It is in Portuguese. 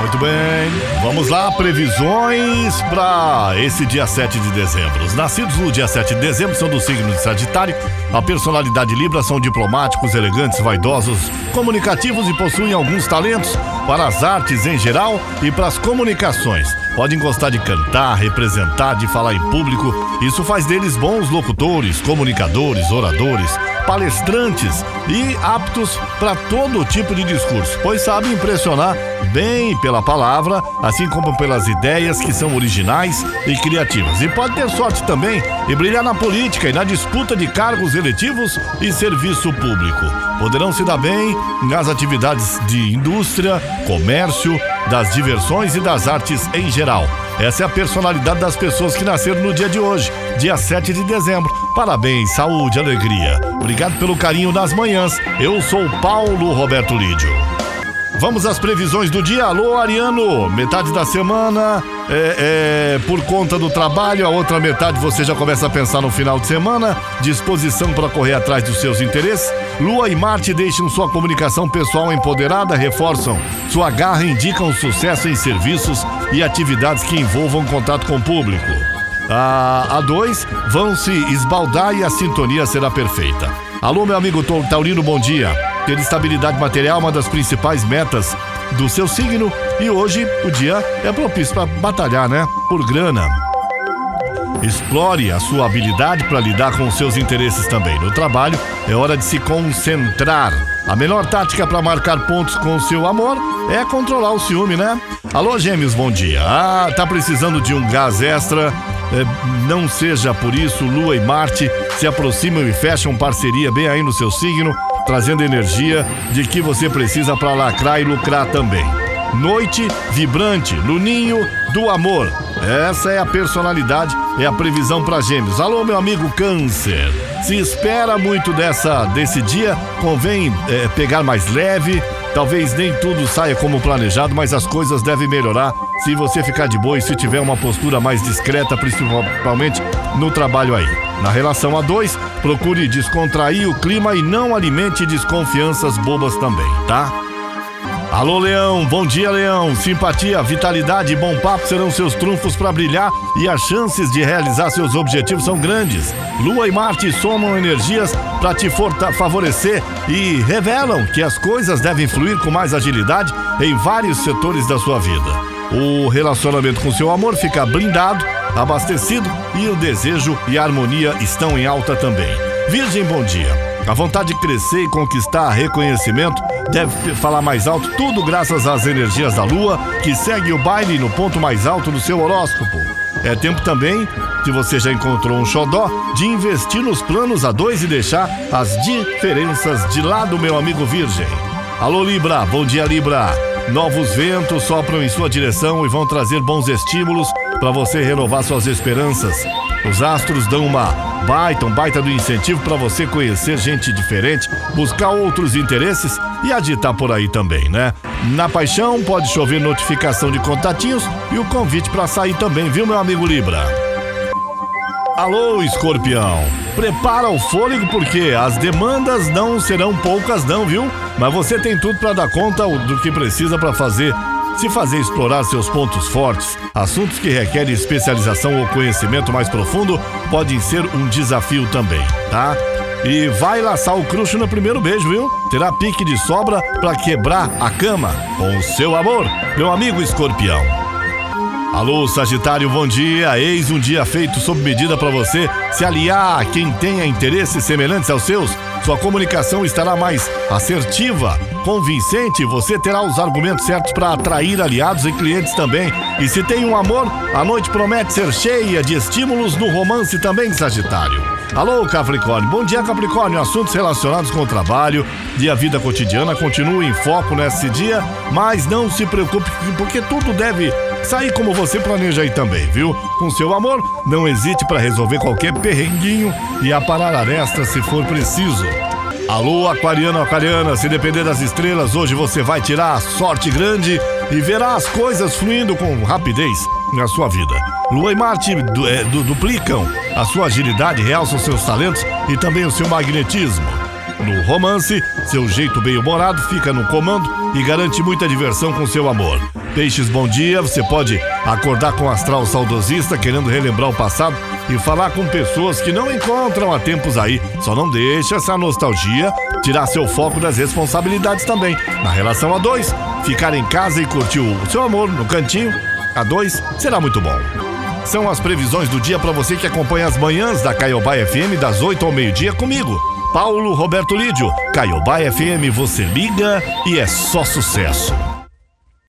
Muito bem, vamos lá, previsões para esse dia 7 de dezembro. Os nascidos no dia 7 de dezembro são do signo de Sagitário. A personalidade Libra são diplomáticos, elegantes, vaidosos, comunicativos e possuem alguns talentos para as artes em geral e para as comunicações. Podem gostar de cantar, representar, de falar em público. Isso faz deles bons locutores, comunicadores, oradores, palestrantes e aptos para todo tipo de discurso, pois sabem impressionar bem pela palavra, assim como pelas ideias que são originais e criativas. E pode ter sorte também e brilhar na política e na disputa de cargos eletivos e serviço público. Poderão se dar bem nas atividades de indústria, comércio, das diversões e das artes em geral. Essa é a personalidade das pessoas que nasceram no dia de hoje, dia 7 de dezembro. Parabéns, saúde, alegria. Obrigado pelo carinho nas manhãs. Eu sou Paulo Roberto Lídio. Vamos às previsões do dia. Alô, Ariano. Metade da semana é, é, por conta do trabalho, a outra metade você já começa a pensar no final de semana. Disposição para correr atrás dos seus interesses. Lua e Marte deixam sua comunicação pessoal empoderada, reforçam sua garra, indicam sucesso em serviços e atividades que envolvam contato com o público. A, a dois vão se esbaldar e a sintonia será perfeita. Alô, meu amigo Taurino, bom dia. Ter estabilidade material uma das principais metas do seu signo e hoje o dia é propício para batalhar, né? Por grana. Explore a sua habilidade para lidar com os seus interesses também. No trabalho, é hora de se concentrar. A melhor tática para marcar pontos com o seu amor é controlar o ciúme, né? Alô, gêmeos, bom dia. Ah, tá precisando de um gás extra? É, não seja por isso, Lua e Marte se aproximam e fecham parceria bem aí no seu signo, trazendo energia de que você precisa para lacrar e lucrar também. Noite vibrante, luninho do amor. Essa é a personalidade, é a previsão para Gêmeos. Alô, meu amigo Câncer. Se espera muito dessa desse dia, convém é, pegar mais leve. Talvez nem tudo saia como planejado, mas as coisas devem melhorar se você ficar de boa e se tiver uma postura mais discreta, principalmente no trabalho aí. Na relação a dois, procure descontrair o clima e não alimente desconfianças bobas também, tá? Alô, Leão, bom dia, Leão. Simpatia, vitalidade e bom papo serão seus trunfos para brilhar e as chances de realizar seus objetivos são grandes. Lua e Marte somam energias para te favorecer e revelam que as coisas devem fluir com mais agilidade em vários setores da sua vida. O relacionamento com seu amor fica blindado, abastecido e o desejo e a harmonia estão em alta também. Virgem, bom dia. A vontade de crescer e conquistar reconhecimento deve falar mais alto, tudo graças às energias da lua, que segue o baile no ponto mais alto do seu horóscopo. É tempo também, se você já encontrou um xodó, de investir nos planos a dois e deixar as diferenças de lado, meu amigo Virgem. Alô, Libra, bom dia, Libra. Novos ventos sopram em sua direção e vão trazer bons estímulos para você renovar suas esperanças. Os astros dão uma baita, um baita do incentivo para você conhecer gente diferente, buscar outros interesses e agitar por aí também, né? Na paixão pode chover notificação de contatinhos e o convite para sair também, viu, meu amigo Libra? Alô, escorpião! Prepara o fôlego porque as demandas não serão poucas, não, viu? Mas você tem tudo para dar conta do que precisa para fazer se fazer explorar seus pontos fortes, assuntos que requerem especialização ou conhecimento mais profundo podem ser um desafio também, tá? E vai laçar o cruxo no primeiro beijo, viu? Terá pique de sobra para quebrar a cama com o seu amor, meu amigo escorpião. Alô, Sagitário, bom dia. Eis um dia feito sob medida para você se aliar a quem tenha interesses semelhantes aos seus. Sua comunicação estará mais assertiva, convincente. Você terá os argumentos certos para atrair aliados e clientes também. E se tem um amor, a noite promete ser cheia de estímulos no romance também, Sagitário. Alô, Capricórnio. Bom dia, Capricórnio. Assuntos relacionados com o trabalho e a vida cotidiana continuem em foco nesse dia, mas não se preocupe, porque tudo deve sair como você planeja aí também, viu? Com seu amor, não hesite para resolver qualquer perrenguinho e aparar aresta se for preciso. Alô, aquariano, aquariana, se depender das estrelas, hoje você vai tirar a sorte grande e verá as coisas fluindo com rapidez na sua vida. Lua e Marte du é, du duplicam a sua agilidade, realçam seus talentos e também o seu magnetismo. no romance, seu jeito bem-humorado fica no comando e garante muita diversão com seu amor. Peixes, bom dia. Você pode acordar com astral saudosista, querendo relembrar o passado e falar com pessoas que não encontram há tempos aí. Só não deixa essa nostalgia tirar seu foco das responsabilidades também. Na relação a dois, ficar em casa e curtir o seu amor no cantinho a dois será muito bom. São as previsões do dia para você que acompanha as manhãs da Caiobá FM das 8 ao meio-dia comigo. Paulo Roberto Lídio, Caiobá FM, você liga e é só sucesso.